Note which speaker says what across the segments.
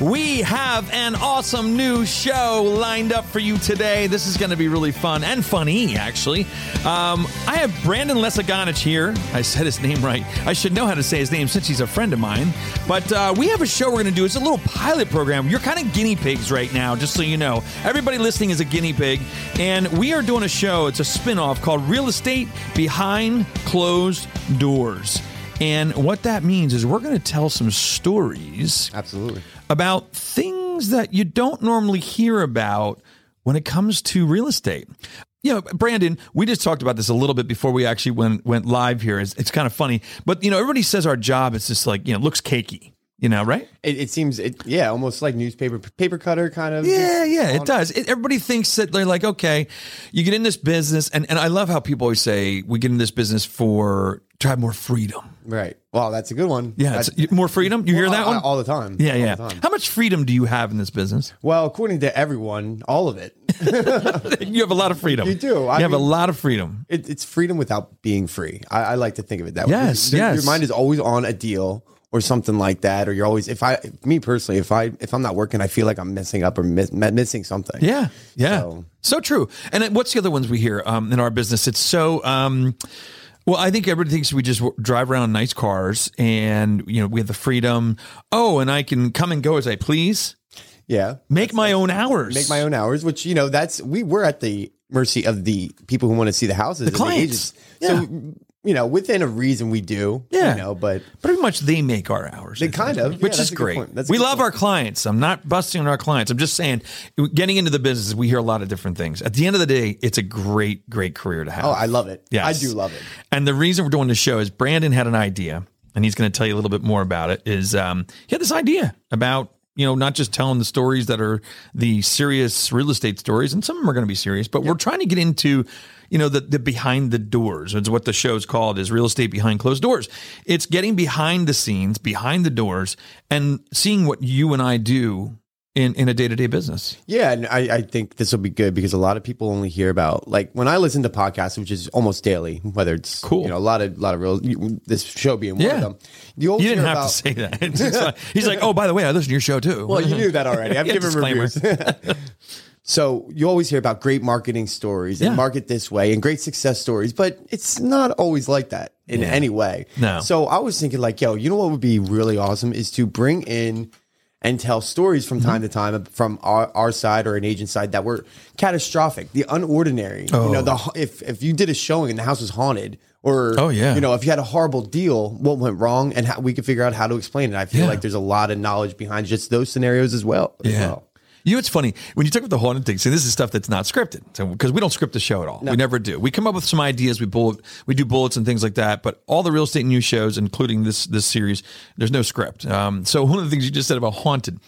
Speaker 1: We have an awesome new show lined up for you today. This is going to be really fun and funny, actually. Um, I have Brandon Lesaganich here. I said his name right. I should know how to say his name since he's a friend of mine. But uh, we have a show we're going to do. It's a little pilot program. You're kind of guinea pigs right now, just so you know. Everybody listening is a guinea pig. And we are doing a show, it's a spin off called Real Estate Behind Closed Doors. And what that means is we're going to tell some stories
Speaker 2: Absolutely.
Speaker 1: About things that you don't normally hear about when it comes to real estate. You know, Brandon, we just talked about this a little bit before we actually went went live here. It's, it's kind of funny, but you know, everybody says our job is just like you know looks cakey. You know, right?
Speaker 2: It, it seems, it, yeah, almost like newspaper paper cutter kind of.
Speaker 1: Yeah, yeah, it does. It, everybody thinks that they're like, okay, you get in this business, and, and I love how people always say we get in this business for to have more freedom.
Speaker 2: Right. Well, that's a good one.
Speaker 1: Yeah, it's, more freedom. You hear that
Speaker 2: I-
Speaker 1: one?
Speaker 2: I- all the time.
Speaker 1: yeah,
Speaker 2: All
Speaker 1: yeah.
Speaker 2: time.
Speaker 1: How much freedom do you have in this business?
Speaker 2: Well, according to everyone, all of it.
Speaker 1: you have a lot of freedom.
Speaker 2: You do. I
Speaker 1: you have a lot of freedom.
Speaker 2: it. It's freedom without being free. I, I like to think of it that
Speaker 1: Yes,
Speaker 2: way. Your-
Speaker 1: yes.
Speaker 2: Your mind is always on a deal or something like that, or you're always. If I, me personally, if I, if I'm not working, I feel like I'm messing up or miss, missing something.
Speaker 1: Yeah, yeah.
Speaker 2: So-
Speaker 1: So, true. And what's the other ones we hear um, in our business? It's so. Um, well, I think everybody thinks we just w- drive around in nice cars, and you know we have the freedom. Oh, and I can come and go as I please.
Speaker 2: Yeah.
Speaker 1: Make my own hours.
Speaker 2: Make my own hours, which you know, that's we we're at the mercy of the people who want to see the houses, the
Speaker 1: clients.
Speaker 2: agents. So you know, within a reason, we do.
Speaker 1: Yeah.
Speaker 2: You know, but
Speaker 1: Pretty much, they make our hours.
Speaker 2: They kind of,
Speaker 1: which
Speaker 2: that's
Speaker 1: is great.
Speaker 2: point. That's a
Speaker 1: We love
Speaker 2: point.
Speaker 1: our clients. I'm not busting on our clients. I'm just saying, getting into the business, we hear a lot of different things. At the end of the day, it's a great, great career to have.
Speaker 2: oh, I love it.
Speaker 1: Yes.
Speaker 2: I do love it.
Speaker 1: And the reason we're doing the show is Brandon had an idea, and he's going to tell you a little bit more about it. Is um, he had this idea about you know not just telling the stories that are the serious real estate stories, and some of them are going to be serious, but we're trying to get into you know the the behind the doors. It's what the show's called is real estate behind closed doors. It's getting behind the scenes, behind the doors, and seeing what you and I do. In, in a day to day business.
Speaker 2: Yeah, and I, I think this will be good because a lot of people only hear about like when I listen to podcasts, which is almost daily, whether it's
Speaker 1: Cool.
Speaker 2: you know, a lot of a lot of real you- this show being one
Speaker 1: Yeah.
Speaker 2: of them. You,
Speaker 1: You didn't have
Speaker 2: about,
Speaker 1: to say that. Like- he's like, oh, by the way, I listen to your show too.
Speaker 2: Well, you knew that already. I've given reviews. so you always hear about great marketing stories and
Speaker 1: Yeah.
Speaker 2: market this way and great success stories, but it's not always like that in
Speaker 1: Yeah.
Speaker 2: any way.
Speaker 1: No.
Speaker 2: So I was thinking like, yo, you know what would be really awesome is to bring in and tell stories from
Speaker 1: Mm-hmm.
Speaker 2: time to time from our, our side or an agent side that were catastrophic, the unordinary. You know, the if if you did a showing and the house was haunted, or
Speaker 1: Oh, yeah.
Speaker 2: you know, if you had a horrible deal, what went wrong, and how we could figure out how to explain it. I feel
Speaker 1: Yeah.
Speaker 2: like there's a lot of knowledge behind just those scenarios as well. as
Speaker 1: Yeah.
Speaker 2: well.
Speaker 1: You know, it's funny when you talk about the haunted things, See, this is stuff that's not scripted, so because we don't script the show at all. We never do. We come up with some ideas. We bullet, we do bullets and things like that. But all the real estate news shows, including this this series, there's no script. Um, so one of the things you just said about haunted.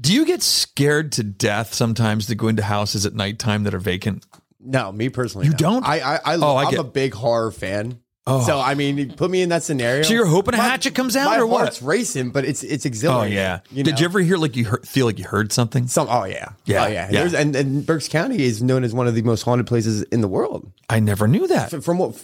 Speaker 1: Do you get scared to death sometimes to go into houses at nighttime that are vacant?
Speaker 2: No, me personally,
Speaker 1: You
Speaker 2: no.
Speaker 1: don't?
Speaker 2: I I, I,
Speaker 1: Oh, I
Speaker 2: I'm
Speaker 1: get-
Speaker 2: a big horror fan. So I mean, you put me in that scenario.
Speaker 1: So you're hoping a
Speaker 2: My-
Speaker 1: hatchet comes out
Speaker 2: my
Speaker 1: or what?
Speaker 2: It's racing, but it's it's exhilarating.
Speaker 1: Oh yeah.
Speaker 2: You
Speaker 1: Did you ever hear like you heard, feel like you heard something?
Speaker 2: Some, oh yeah,
Speaker 1: Yeah,
Speaker 2: oh yeah.
Speaker 1: yeah.
Speaker 2: There's, and and Berks County is known as one of the most haunted places in the world.
Speaker 1: I never knew that.
Speaker 2: From what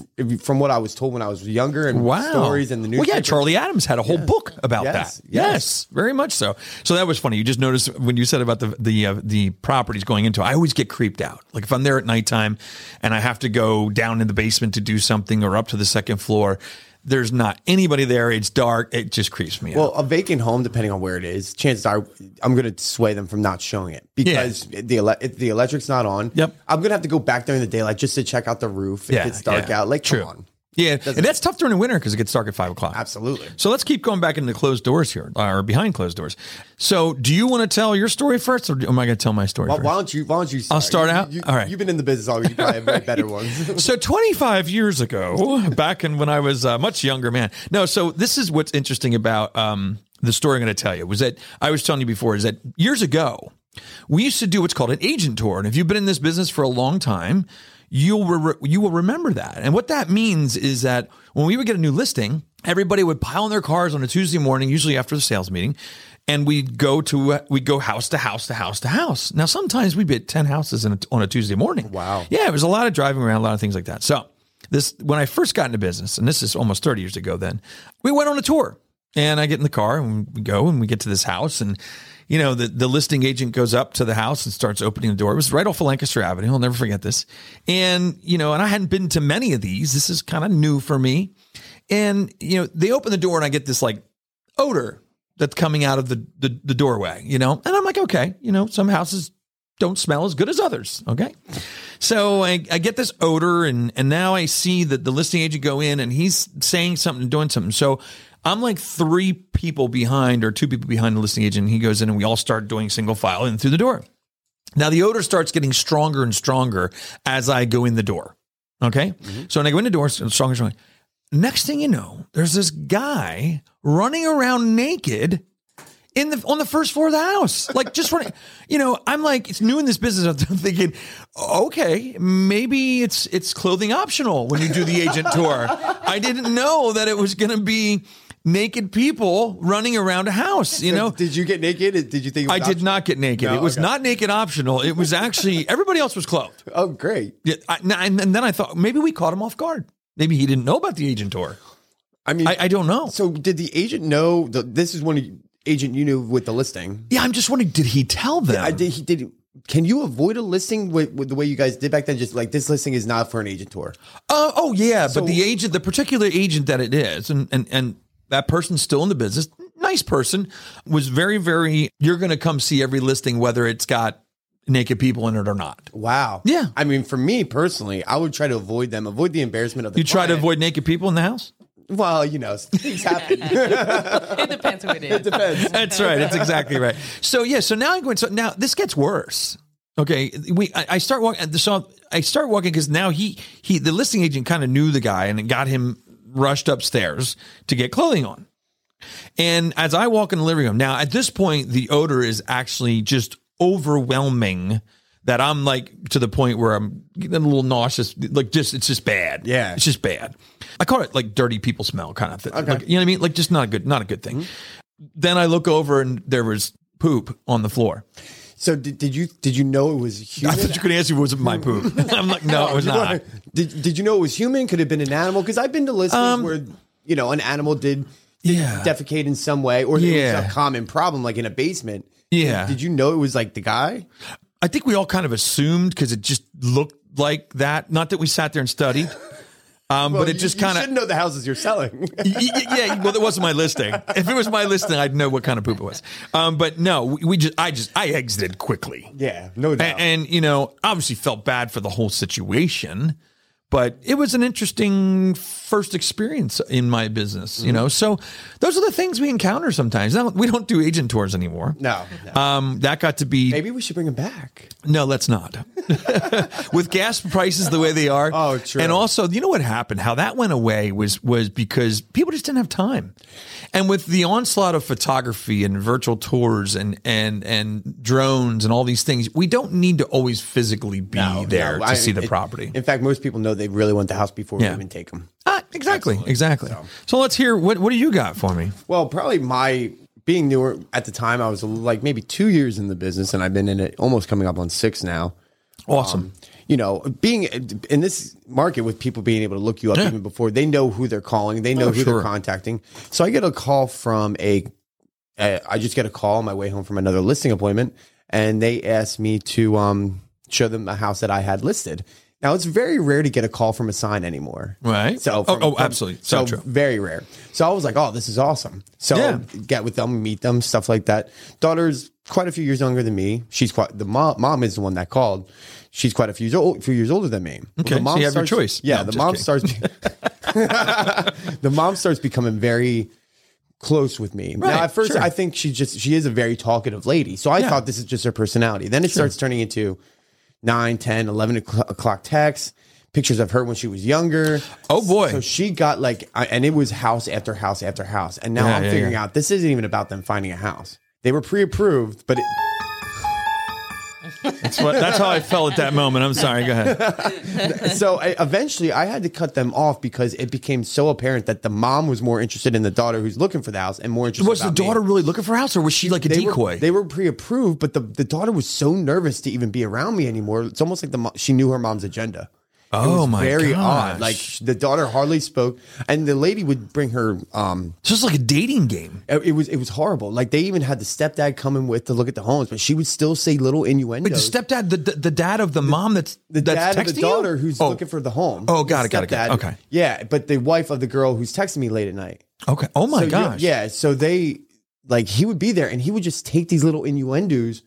Speaker 2: from what I was told when I was younger, and
Speaker 1: Wow.
Speaker 2: stories and the news.
Speaker 1: Well, yeah, Charlie Adams had a whole book about
Speaker 2: Yes,
Speaker 1: that. Yes.
Speaker 2: yes.
Speaker 1: very much so. So that was funny. You just noticed when you said about the the uh, the properties going into. I always get creeped out. Like if I'm there at nighttime and I have to go down in the basement to do something or up to the second floor. There's not anybody there. It's dark. It just creeps me
Speaker 2: Well,
Speaker 1: out.
Speaker 2: Well, a vacant home, depending on where it is, chances are I'm going to sway them from not showing it because the ele- if the electric's not on.
Speaker 1: Yep.
Speaker 2: I'm going to have to go back during the daylight just to check out the roof if
Speaker 1: Yeah,
Speaker 2: it's dark
Speaker 1: yeah.
Speaker 2: out. Like,
Speaker 1: True.
Speaker 2: come on.
Speaker 1: Yeah, and that's tough during the winter because it gets dark at five o'clock.
Speaker 2: Absolutely.
Speaker 1: So let's keep going back into closed doors here, or behind closed doors. So, do you want to tell your story first, or am I going to tell my story
Speaker 2: Why,
Speaker 1: first?
Speaker 2: why don't you? Why don't you?
Speaker 1: I'll start
Speaker 2: You-
Speaker 1: out?
Speaker 2: You,
Speaker 1: All right.
Speaker 2: You've been in the business already. You probably have way better ones.
Speaker 1: So 25 years ago, back in when I was a much younger man. No, so this is what's interesting about um, the story I'm going to tell you was that I was telling you before is that years ago we used to do what's called an agent tour. And if you've been in this business for a long time, you'll re- you will remember that. And what that means is that when we would get a new listing, everybody would pile in their cars on a Tuesday morning, usually after the sales meeting, and we'd go to we'd go house to house to house to house. Now sometimes we'd bid ten houses a, on a Tuesday morning.
Speaker 2: Wow.
Speaker 1: Yeah, it was a lot of driving around, a lot of things like that. So this when I first got into business, and this is almost thirty years ago. Then we went on a tour, and I get in the car and we go and we get to this house and. You know, the, the listing agent goes up to the house and starts opening the door. It was right off of Lancaster Avenue. I'll never forget this. And, you know, and I hadn't been to many of these. This is kind of new for me. And, you know, they open the door and I get this like odor that's coming out of the, the, the doorway, you know? And I'm like, okay, you know, some houses don't smell as good as others. Okay. So I, I get this odor and, and now I see that the listing agent go in and he's saying something, doing something. So I'm like three people behind or two people behind the listing agent. And he goes in and we all start doing single file in through the door. Now the odor starts getting stronger and stronger as I go in the door. Okay. Mm-hmm. So when I go in the door, it's stronger and stronger. Next thing you know, there's this guy running around naked in the on the first floor of the house, like just running. You know, I'm like, it's new in this business. I'm thinking, okay, maybe it's it's clothing optional when you do the agent tour. I didn't know that it was going to be naked people running around a house. You know,
Speaker 2: Did you get naked? Did you think?
Speaker 1: I did not get naked.
Speaker 2: No?
Speaker 1: it was
Speaker 2: Okay.
Speaker 1: not naked optional. It was actually everybody else was clothed.
Speaker 2: Oh, great.
Speaker 1: Yeah, I, and, and then I thought maybe we caught him off guard. Maybe he didn't know about the agent tour.
Speaker 2: I mean,
Speaker 1: I, I don't know.
Speaker 2: so did the agent know? The, this is one agent you knew with the listing.
Speaker 1: Yeah, I'm just wondering, did he tell them?
Speaker 2: I did. He did. Can you avoid a listing with, with the way you guys did back then? Just like this listing is not for an agent tour.
Speaker 1: Uh, oh yeah,
Speaker 2: So-
Speaker 1: but the agent, the particular agent that it is, and and and that person's still in the business. Nice person, was very very. You're going to come see every listing, whether it's got naked people in it or not.
Speaker 2: Wow.
Speaker 1: Yeah.
Speaker 2: I mean, for me personally, I would try to avoid them, avoid the embarrassment of the.
Speaker 1: You try to avoid naked people in the house.
Speaker 2: Well, you know, things happen.
Speaker 3: It depends who it is.
Speaker 2: It depends.
Speaker 1: That's right. That's exactly right. So yeah. So now I'm going. So now this gets worse. Okay. We. I, I start walking. So I start walking because now he he the listing agent kind of knew the guy and got him rushed upstairs to get clothing on. And as I walk in the living room now, at this point, the odor is actually just overwhelming. That I'm like to the point where I'm getting a little nauseous. Like just it's just bad.
Speaker 2: Yeah.
Speaker 1: it's just bad. I call it like dirty people smell kind of thing.
Speaker 2: Okay.
Speaker 1: Like, you know what I mean? Like just not a good, not a good thing. Mm-hmm. Then I look over and there was poop on the floor.
Speaker 2: So did, did you did you know it was human?
Speaker 1: I thought you could answer if it was my poop. I'm like, no, it was not.
Speaker 2: Did Did you know it was human? Could it have been an animal? Because I've been to listings where you know an animal did,
Speaker 1: Um, Yeah.
Speaker 2: defecate in some way, or it
Speaker 1: Yeah.
Speaker 2: was a common problem, like in a basement.
Speaker 1: Yeah.
Speaker 2: Did you know it was like the guy?
Speaker 1: I think we all kind of assumed because it just looked like that. Not that we sat there and studied, um, but it
Speaker 2: you-
Speaker 1: just kind
Speaker 2: should
Speaker 1: of.
Speaker 2: know the houses you're selling.
Speaker 1: yeah, well, it wasn't my listing. If it was my listing, I'd know what kind of poop it was. Um, but no, we, we just, I just, I exited quickly.
Speaker 2: yeah, no doubt.
Speaker 1: And, and you know, obviously felt bad for the whole situation, but it was an interesting first experience in my business. You know, so those are the things we encounter sometimes. Now, we don't do agent tours anymore.
Speaker 2: no, no.
Speaker 1: Um, that got to be
Speaker 2: maybe we should bring him back.
Speaker 1: no, let's not. With gas prices the way they are.
Speaker 2: Oh, true.
Speaker 1: And also, you know what happened? How that went away was was because people just didn't have time. And with the onslaught of photography and virtual tours and and and drones and all these things, we don't need to always physically be
Speaker 2: No,
Speaker 1: there
Speaker 2: no,
Speaker 1: to
Speaker 2: I-
Speaker 1: see the
Speaker 2: it-
Speaker 1: property.
Speaker 2: In fact, most people know they really want the house before
Speaker 1: Yeah.
Speaker 2: we even take them.
Speaker 1: ah, exactly, exactly. So. let's hear what what do you got for me?
Speaker 2: Well, probably my being newer at the time, I was like maybe two years in the business, and I've been in it almost coming up on six now.
Speaker 1: Awesome.
Speaker 2: you know, being in this market with people being able to look you up
Speaker 1: Yeah.
Speaker 2: even before they know who they're calling, they know
Speaker 1: Oh,
Speaker 2: who
Speaker 1: sure.
Speaker 2: they're contacting. So I get a call from a, uh, just get a call on my way home from another listing appointment, and they asked me to um, show them a house that I had listed. Now it's very rare to get a call from a sign anymore,
Speaker 1: Right.
Speaker 2: So,
Speaker 1: Oh,
Speaker 2: from-
Speaker 1: oh,
Speaker 2: from-
Speaker 1: absolutely. So
Speaker 2: So
Speaker 1: true.
Speaker 2: very rare. So I was like, oh, this is awesome. So
Speaker 1: Yeah.
Speaker 2: get with them, meet them, stuff like that. Daughter's quite a few years younger than me. She's quite the mom. Mom is the one that called. She's quite a few years old, few years older than me. Well,
Speaker 1: Okay, so you have your choice.
Speaker 2: Yeah,
Speaker 1: No,
Speaker 2: the mom
Speaker 1: kidding.
Speaker 2: starts. the mom starts becoming very close with me.
Speaker 1: Right,
Speaker 2: now, at first,
Speaker 1: sure.
Speaker 2: I think she just she is a very talkative lady. So I
Speaker 1: Yeah.
Speaker 2: thought this is just her personality. Then it starts turning into 9, 10, 11 o'clock texts, pictures of her when she was younger.
Speaker 1: Oh, boy.
Speaker 2: So she got like, and it was house after house after house. And now
Speaker 1: Yeah,
Speaker 2: I'm
Speaker 1: yeah,
Speaker 2: figuring
Speaker 1: yeah.
Speaker 2: out this isn't even about them finding a house. They were pre approved, but it,
Speaker 1: That's what. That's how I felt at that moment. I'm sorry. Go ahead.
Speaker 2: so I, eventually I had to cut them off because it became so apparent that the mom was more interested in the daughter who's looking for the house and more interested
Speaker 1: Was the
Speaker 2: about me.
Speaker 1: daughter really looking for a house, or was she like a
Speaker 2: they
Speaker 1: decoy?
Speaker 2: Were, they were pre-approved, but the, the daughter was so nervous to even be around me anymore. It's almost like the she knew her mom's agenda.
Speaker 1: Oh my god,
Speaker 2: Very
Speaker 1: gosh.
Speaker 2: odd. Like the daughter hardly spoke, and the lady would bring her. Um,
Speaker 1: it's just like a dating game.
Speaker 2: it it was it was horrible. Like they even had the stepdad come in with to look at the homes, but she would still say little innuendos.
Speaker 1: Wait, the stepdad, the, the the dad of the mom that's
Speaker 2: the
Speaker 1: that's
Speaker 2: dad of the daughter
Speaker 1: you?
Speaker 2: who's
Speaker 1: oh.
Speaker 2: looking for the home.
Speaker 1: Oh, got it, got it, got it. Okay.
Speaker 2: Yeah, but the wife of the girl who's texting me late at night.
Speaker 1: Okay. Oh my
Speaker 2: So,
Speaker 1: gosh.
Speaker 2: Yeah. So they like he would be there and he would just take these little innuendos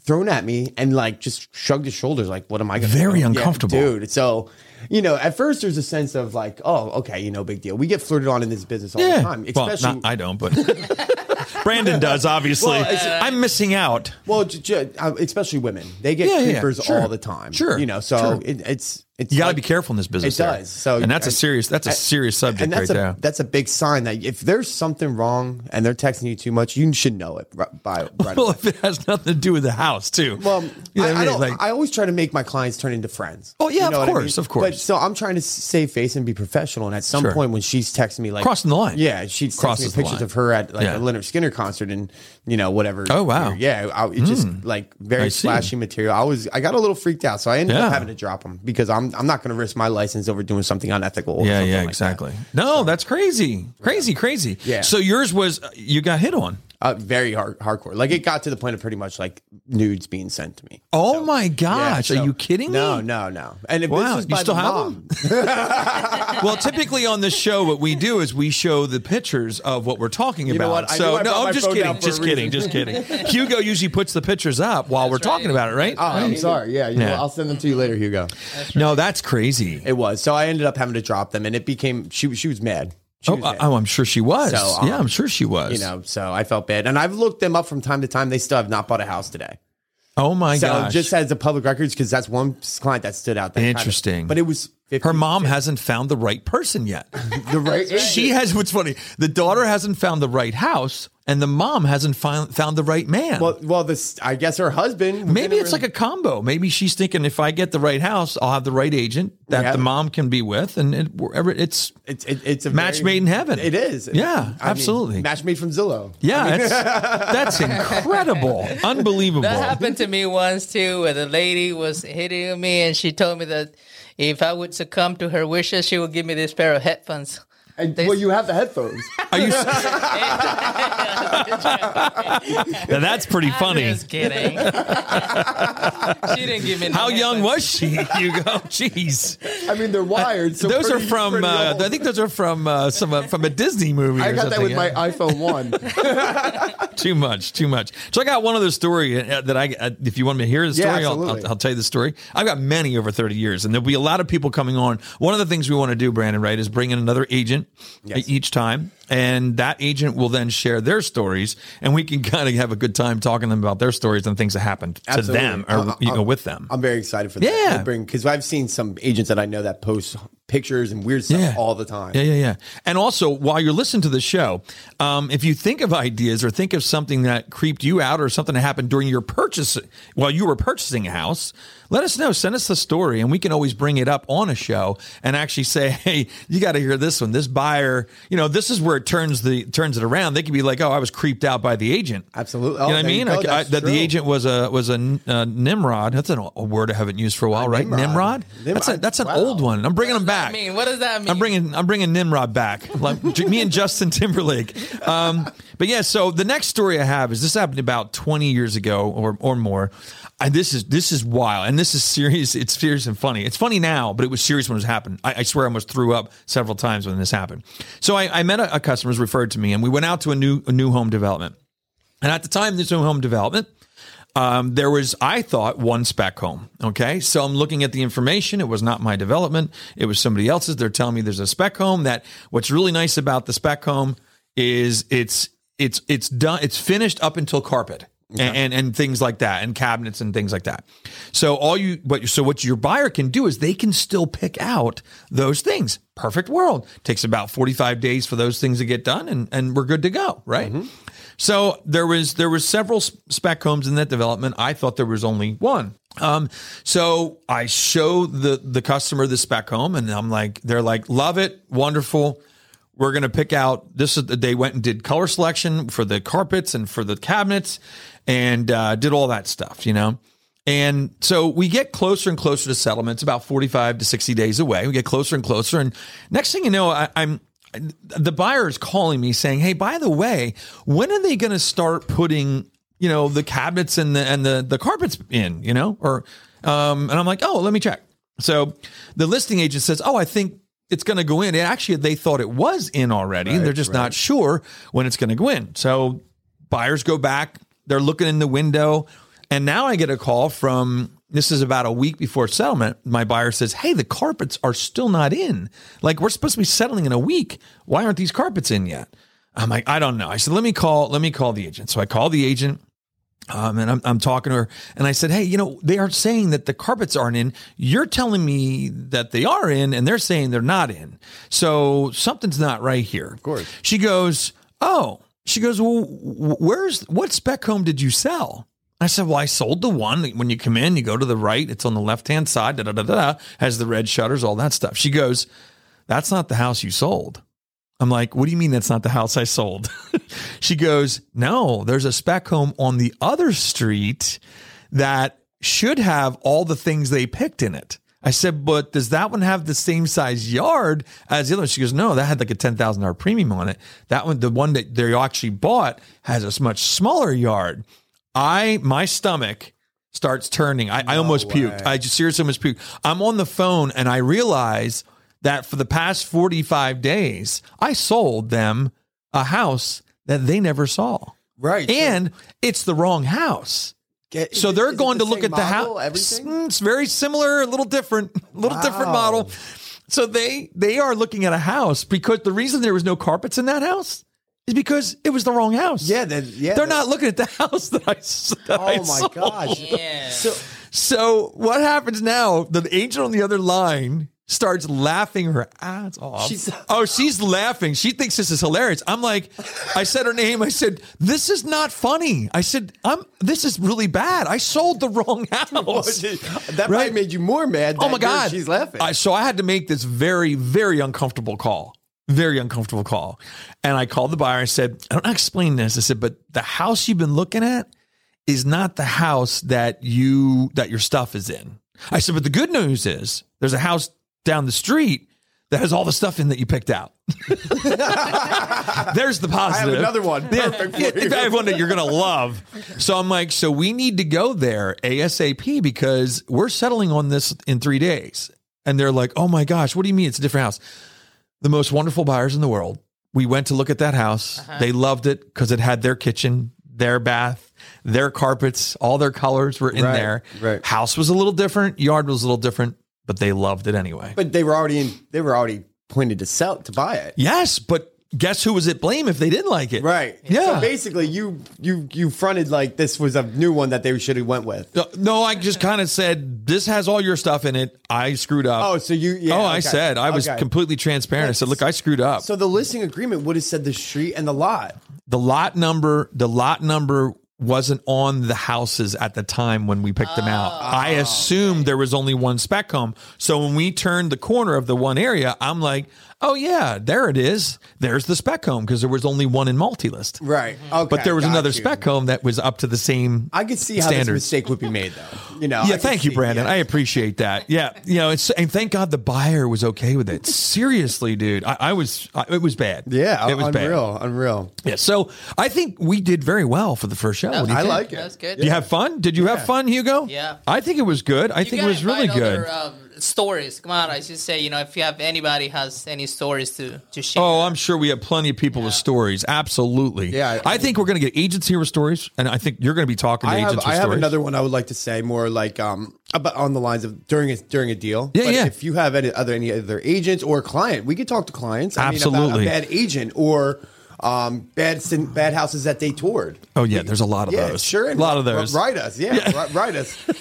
Speaker 2: thrown at me and like just shrugged his shoulders like what am I gonna
Speaker 1: Very
Speaker 2: do? Yeah,
Speaker 1: uncomfortable.
Speaker 2: dude. So you know, at first there's a sense of like, oh, okay, you know, big deal. We get flirted on in this business all
Speaker 1: Yeah.
Speaker 2: the time.
Speaker 1: Well, not, I don't, but Brandon does. Obviously,
Speaker 2: Well,
Speaker 1: I'm missing out.
Speaker 2: well, j- j- uh, especially women. They get
Speaker 1: Yeah, yeah,
Speaker 2: creepers
Speaker 1: sure.
Speaker 2: all the time.
Speaker 1: Sure,
Speaker 2: You know, so
Speaker 1: sure.
Speaker 2: it, it's it's
Speaker 1: You got to
Speaker 2: like-
Speaker 1: be careful in this business.
Speaker 2: It
Speaker 1: there.
Speaker 2: does. So
Speaker 1: and that's a serious. That's a serious subject
Speaker 2: and that's
Speaker 1: right
Speaker 2: a
Speaker 1: there.
Speaker 2: that's a big sign that if there's something wrong and they're texting you too much, you should know it right, by right
Speaker 1: Well,
Speaker 2: away.
Speaker 1: if it has nothing to do with the house, too.
Speaker 2: Well,
Speaker 1: You know
Speaker 2: I, I
Speaker 1: mean?
Speaker 2: don't.
Speaker 1: Like-
Speaker 2: I always try to make my clients turn into friends.
Speaker 1: Oh, yeah,
Speaker 2: You
Speaker 1: of
Speaker 2: know I
Speaker 1: course,
Speaker 2: mean?
Speaker 1: of course.
Speaker 2: But so I'm trying to save face and be professional. And at some
Speaker 1: Sure.
Speaker 2: point, when she's texting me like
Speaker 1: Crossing the line.
Speaker 2: yeah, she's texting me pictures
Speaker 1: line.
Speaker 2: of her at like
Speaker 1: Yeah.
Speaker 2: a Lynyrd Skynyrd concert and you know whatever.
Speaker 1: Oh, wow.
Speaker 2: yeah, I, it just hmm. like
Speaker 1: I
Speaker 2: very
Speaker 1: see.
Speaker 2: flashy material. I was I got a little freaked out, so I ended
Speaker 1: Yeah.
Speaker 2: up having to drop them because I'm I'm not going to risk my license over doing something unethical. or
Speaker 1: yeah,
Speaker 2: something
Speaker 1: yeah,
Speaker 2: like that.
Speaker 1: exactly. No, that's crazy, crazy, crazy.
Speaker 2: Yeah.
Speaker 1: So yours was uh, you got hit on.
Speaker 2: Uh, very hard, hardcore. Like it got to the point of pretty much like nudes being sent to me.
Speaker 1: Oh my
Speaker 2: Yeah,
Speaker 1: gosh,
Speaker 2: so-
Speaker 1: are you kidding
Speaker 2: No,
Speaker 1: me?
Speaker 2: no, no. No. And if
Speaker 1: Wow,
Speaker 2: this is
Speaker 1: you
Speaker 2: by
Speaker 1: still
Speaker 2: the
Speaker 1: have
Speaker 2: mom,
Speaker 1: Well, typically on this show, what we do is we show the pictures of what we're talking
Speaker 2: know
Speaker 1: about.
Speaker 2: what? I
Speaker 1: so
Speaker 2: I
Speaker 1: no, I'm just kidding, just kidding, just kidding. Hugo usually puts the pictures up while we're talking about it, right?
Speaker 2: Oh, I'm sorry. Yeah, you know,
Speaker 1: Yeah.
Speaker 2: I'll send them to you later, Hugo.
Speaker 1: No, that's crazy.
Speaker 2: It was. So I ended up having to drop them, and it became she. She was mad.
Speaker 1: Oh,
Speaker 2: was
Speaker 1: oh, I'm sure she was.
Speaker 2: So, um,
Speaker 1: yeah, I'm sure she was.
Speaker 2: you know, so I felt bad, and I've looked them up from time to time. They still have not bought a house today.
Speaker 1: oh my
Speaker 2: So
Speaker 1: gosh.
Speaker 2: just as a public records, because that's one client that stood out. That kind of-
Speaker 1: Interesting.
Speaker 2: but it was 50,
Speaker 1: her mom hasn't found the right person yet.
Speaker 2: the right.
Speaker 1: she has. What's funny? The daughter hasn't found the right house, and the mom hasn't found found the right man.
Speaker 2: Well, well, this I guess her husband.
Speaker 1: Maybe it's like a combo. Maybe she's thinking if I get the right house, I'll have the right agent that
Speaker 2: Yeah.
Speaker 1: the mom can be with, and it, wherever it's
Speaker 2: It's it, it's a
Speaker 1: Match
Speaker 2: very-
Speaker 1: made in heaven.
Speaker 2: It is.
Speaker 1: Yeah,
Speaker 2: I mean,
Speaker 1: absolutely.
Speaker 2: match made from Zillow.
Speaker 1: yeah, it's, that's incredible, unbelievable.
Speaker 3: That happened to me once too, where the lady was hitting me, and she told me that if I would succumb to her wishes, she would give me this pair of headphones.
Speaker 2: And, well, you have the headphones.
Speaker 1: Are you? now that's pretty
Speaker 3: I'm
Speaker 1: funny.
Speaker 3: just kidding. she didn't give me. no
Speaker 1: How young was she? You go, jeez.
Speaker 2: I mean, they're wired. So
Speaker 1: those
Speaker 2: pretty-
Speaker 1: are from.
Speaker 2: pretty
Speaker 1: Uh,
Speaker 2: old.
Speaker 1: I think those are from uh, some uh, from a Disney movie.
Speaker 2: I
Speaker 1: or
Speaker 2: got that
Speaker 1: something.
Speaker 2: with my iPhone one.
Speaker 1: too much, too much. So I got one other story uh, that I, uh, if you want me to hear the
Speaker 2: Yeah,
Speaker 1: story, I'll,
Speaker 2: absolutely.
Speaker 1: I'll, I'll tell you the story. I've got many over 30 years and there'll be a lot of people coming on. One of the things we want to do, Brandon, right, is bring in another agent
Speaker 2: Yes.
Speaker 1: each time. And that agent will then share their stories and we can kind of have a good time talking to them about their stories and things that happened to them or,
Speaker 2: Uh,
Speaker 1: you know, with them.
Speaker 2: I'm very excited for that.
Speaker 1: Yeah.
Speaker 2: Because I've seen some agents that I know that post pictures and weird stuff
Speaker 1: Yeah.
Speaker 2: all the time.
Speaker 1: Yeah, yeah, yeah. And also, while you're listening to the show, um, if you think of ideas or think of something that creeped you out or something that happened during your purchase while you were purchasing a house, let us know. Send us the story, and we can always bring it up on a show and actually say, "Hey, you got to hear this one. This buyer, you know, this is where it turns the turns it around." They could be like, "Oh, I was creeped out by the agent."
Speaker 2: Absolutely.
Speaker 1: You know
Speaker 2: Oh,
Speaker 1: what I mean? I, that the agent was a was a uh, Nimrod. That's an, a word I haven't used for a while, right?
Speaker 2: Nimrod.
Speaker 1: Nimrod. That's a, that's an
Speaker 2: Wow.
Speaker 1: old one. I'm bringing them
Speaker 3: I
Speaker 1: back.
Speaker 3: mean, what does that mean?
Speaker 1: I'm bringing I'm bringing Nimrod back. Like me and Justin Timberlake. Um, but yeah, so the next story I have is this happened about 20 years ago or or more. I, this is this is wild and this is serious. It's serious and funny. It's funny now, but it was serious when it happened. I, I swear I almost threw up several times when this happened. So I, I met a, a customer who's referred to me, and we went out to a new a new home development. And at the time, this new home development, um, there was, I thought, one spec home. Okay. So I'm looking at the information. It was not my development. It was somebody else's. They're telling me there's a spec home that what's really nice about the spec home is it's, it's, it's done, it's finished up until carpet. And, and and things like that, and cabinets and things like that. So all you, but so what your buyer can do is they can still pick out those things. Perfect world takes about forty five days for those things to get done, and and we're good to go, right? So there was there was several spec homes in that development. I thought there was only one. Um, so I show the the customer the spec home, and I'm like, they're like, love it, wonderful. We're gonna pick out. This is they went and did color selection for the carpets and for the cabinets, and uh, did all that stuff, you know. And so we get closer and closer to settlement. It's about 45 to 60 days away. We get closer and closer. And next thing you know, I, I'm the buyer is calling me saying, Hey, by the way, when are they going to start putting, you know, the cabinets and the, and the, the carpets in, you know, or, um, and I'm like, Oh, let me check. So the listing agent says, Oh, I think it's going to go in. And actually, they thought it was in already. and they're just not sure when it's going to go in. So buyers go back, they're looking in the window. And now I get a call from this is about a week before settlement. My buyer says, Hey, the carpets are still not in. Like, we're supposed to be settling in a week. Why aren't these carpets in yet? I'm like, I don't know. I said, Let me call, let me call the agent. So I call the agent. Um, and I'm, I'm talking to her and I said, Hey, you know, they are saying that the carpets aren't in. You're telling me that they are in and they're saying they're not in. So something's not right here. Of
Speaker 2: course.
Speaker 1: She goes, Oh, she goes, Well, where's what spec home did you sell? I said, Well, I sold the one. When you come in, you go to the right, it's on the left hand side, da da da da, has the red shutters, all that stuff. She goes, That's not the house you sold. I'm like, what do you mean that's not the house I sold? she goes, no, there's a spec home on the other street that should have all the things they picked in it. I said, but does that one have the same size yard as the other one? She goes, no, that had like a $10,000 premium on it. That one, the one that they actually bought has a much smaller yard. I, my stomach starts turning. I, I almost puked. I just seriously almost puked. I'm on the phone and I realize that for the past 45 days, I sold them a house that they never saw.
Speaker 2: Right. so
Speaker 1: And it's the wrong house.
Speaker 2: get-
Speaker 1: So they're
Speaker 2: it-
Speaker 1: going to
Speaker 2: the
Speaker 1: look at the house.
Speaker 2: Everything.
Speaker 1: Mm, it's very similar, a little different, a little different model. So they they are looking at a house because the reason there was no carpets in that house is because it was the wrong house.
Speaker 2: Yeah. Then yeah.
Speaker 1: They're
Speaker 2: that-
Speaker 1: not looking at the house that I. s- That oh I
Speaker 2: Oh my
Speaker 1: sold.
Speaker 2: gosh.
Speaker 3: Yeah.
Speaker 2: So
Speaker 1: So what happens now? The angel on the other line starts laughing her ass off.
Speaker 2: She's-
Speaker 1: oh, she's laughing. She thinks this is hilarious. I'm like, I said her name. I said, "This is not funny." I said, "I'm. This is really bad. I sold the wrong house."
Speaker 2: that probably
Speaker 1: Right?
Speaker 2: made you more mad.
Speaker 1: Oh my
Speaker 2: that you're-
Speaker 1: god,
Speaker 2: she's laughing.
Speaker 1: I, so I had to make this very, very uncomfortable call. Very uncomfortable call. And I called the buyer. I said, I don't explain this. I said, but the house you've been looking at is not the house that you that your stuff is in. I said, but the good news is there's a house down the street that has all the stuff in that you picked out. there's the
Speaker 2: I have
Speaker 1: positive.
Speaker 2: another one.
Speaker 1: Yeah,
Speaker 2: Perfect.
Speaker 1: I have one that you're gonna love. So I'm like, so we need to go there ASAP because we're settling on this in three days. And they're like, oh my gosh, what do you mean it's a different house? The most wonderful buyers in the world. We went to look at that house. Uh-huh. They loved it because it had their kitchen, their bath, their carpets, all their colors were in
Speaker 2: Right,
Speaker 1: there.
Speaker 2: right.
Speaker 1: House was a little different, yard was a little different, but they loved it anyway.
Speaker 2: But they were already in. They were already pointed to sell to buy it.
Speaker 1: yes, but guess who was at blame if they didn't like it?
Speaker 2: Right.
Speaker 1: Yeah.
Speaker 2: So basically, you you you fronted like this was a new one that they should have went with.
Speaker 1: No, No, I just kind of said, this has all your stuff in it. I screwed up.
Speaker 2: Oh, so you? Yeah.
Speaker 1: oh, I said, I was
Speaker 2: Okay.
Speaker 1: completely transparent. I said, look, I screwed up.
Speaker 2: So the listing agreement would have said the street and the lot.
Speaker 1: the lot number, the lot number wasn't on the houses at the time when we picked them out. Oh. I assumed there was only one spec home. So when we turned the corner of the one area, I'm like, oh yeah, there it is. There's the spec home because there was only one in multi-list.
Speaker 2: Right. Mm-hmm. Okay.
Speaker 1: But there was another
Speaker 2: you.
Speaker 1: spec home that was up to the same
Speaker 2: I could see how this
Speaker 1: standards.
Speaker 2: mistake would be made, though. You know.
Speaker 1: Yeah,
Speaker 2: could
Speaker 1: thank you, Brandon.
Speaker 2: yeah.
Speaker 1: I appreciate that. Yeah, you know, it's and thank God the buyer was okay with it. Seriously, dude, I, I was. I, it was bad.
Speaker 2: Yeah,
Speaker 1: it was
Speaker 2: bad. unreal,
Speaker 1: unreal. Yeah, so I think we did very well for the first show. What do you
Speaker 2: I
Speaker 1: think?
Speaker 2: like it.
Speaker 3: That's good.
Speaker 1: Did you have fun? Did you have fun, Hugo?
Speaker 3: Yeah.
Speaker 1: I think it was good. I
Speaker 3: You
Speaker 1: think it
Speaker 3: gotta
Speaker 1: was really
Speaker 3: invite
Speaker 1: good.
Speaker 3: Other, um, stories. Come on, I should say. You know, if you have anybody has any stories to to share.
Speaker 1: Oh, I'm sure we have plenty of people with stories. Absolutely.
Speaker 2: Yeah,
Speaker 1: I,
Speaker 2: I-
Speaker 1: think we're going to get agents here with stories, and I think you're going to be talking to
Speaker 2: I have
Speaker 1: agents
Speaker 2: I
Speaker 1: with
Speaker 2: have
Speaker 1: stories.
Speaker 2: another one I would like to say more like um about on the lines of during a during a deal.
Speaker 1: Yeah,
Speaker 2: But
Speaker 1: yeah.
Speaker 2: If you have any other any other agents or client, we could talk to clients. I Mean,
Speaker 1: Absolutely.
Speaker 2: about a bad agent or um bad sin- bad houses that they toured.
Speaker 1: Oh yeah, there's a lot of
Speaker 2: Yeah,
Speaker 1: those.
Speaker 2: sure.
Speaker 1: a lot of those.
Speaker 2: Write us, yeah, ri- write us.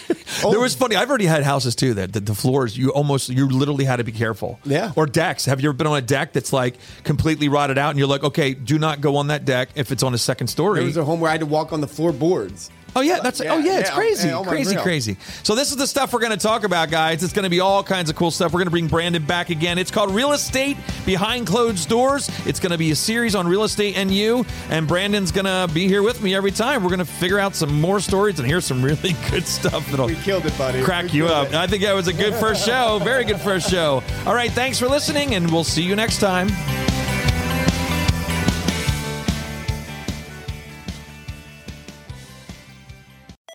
Speaker 1: There was funny. I've already had houses too that, that the floors you almost you literally had to be careful.
Speaker 2: Yeah.
Speaker 1: Or decks. Have you ever been on a deck that's like completely rotted out and you're like, okay, do not go on that deck if it's on a second story.
Speaker 2: There was a home where I had to walk on the floorboards.
Speaker 1: Oh yeah, that's oh,
Speaker 2: Yeah,
Speaker 1: oh yeah, it's
Speaker 2: yeah,
Speaker 1: crazy,
Speaker 2: yeah, oh,
Speaker 1: crazy, crazy. So this is the stuff we're going to talk about, guys. It's going to be all kinds of cool stuff. We're going to bring Brandon back again. It's called Real Estate Behind Closed Doors. It's going to be a series on real estate and you. And Brandon's going to be here with me every time. We're going to figure out some more stories and hear some really good stuff that'll
Speaker 2: We killed it, buddy.
Speaker 1: crack
Speaker 2: We
Speaker 1: you up.
Speaker 2: it.
Speaker 1: I think that was a good first show. Very good first show. All right, thanks for listening, and we'll see you next time.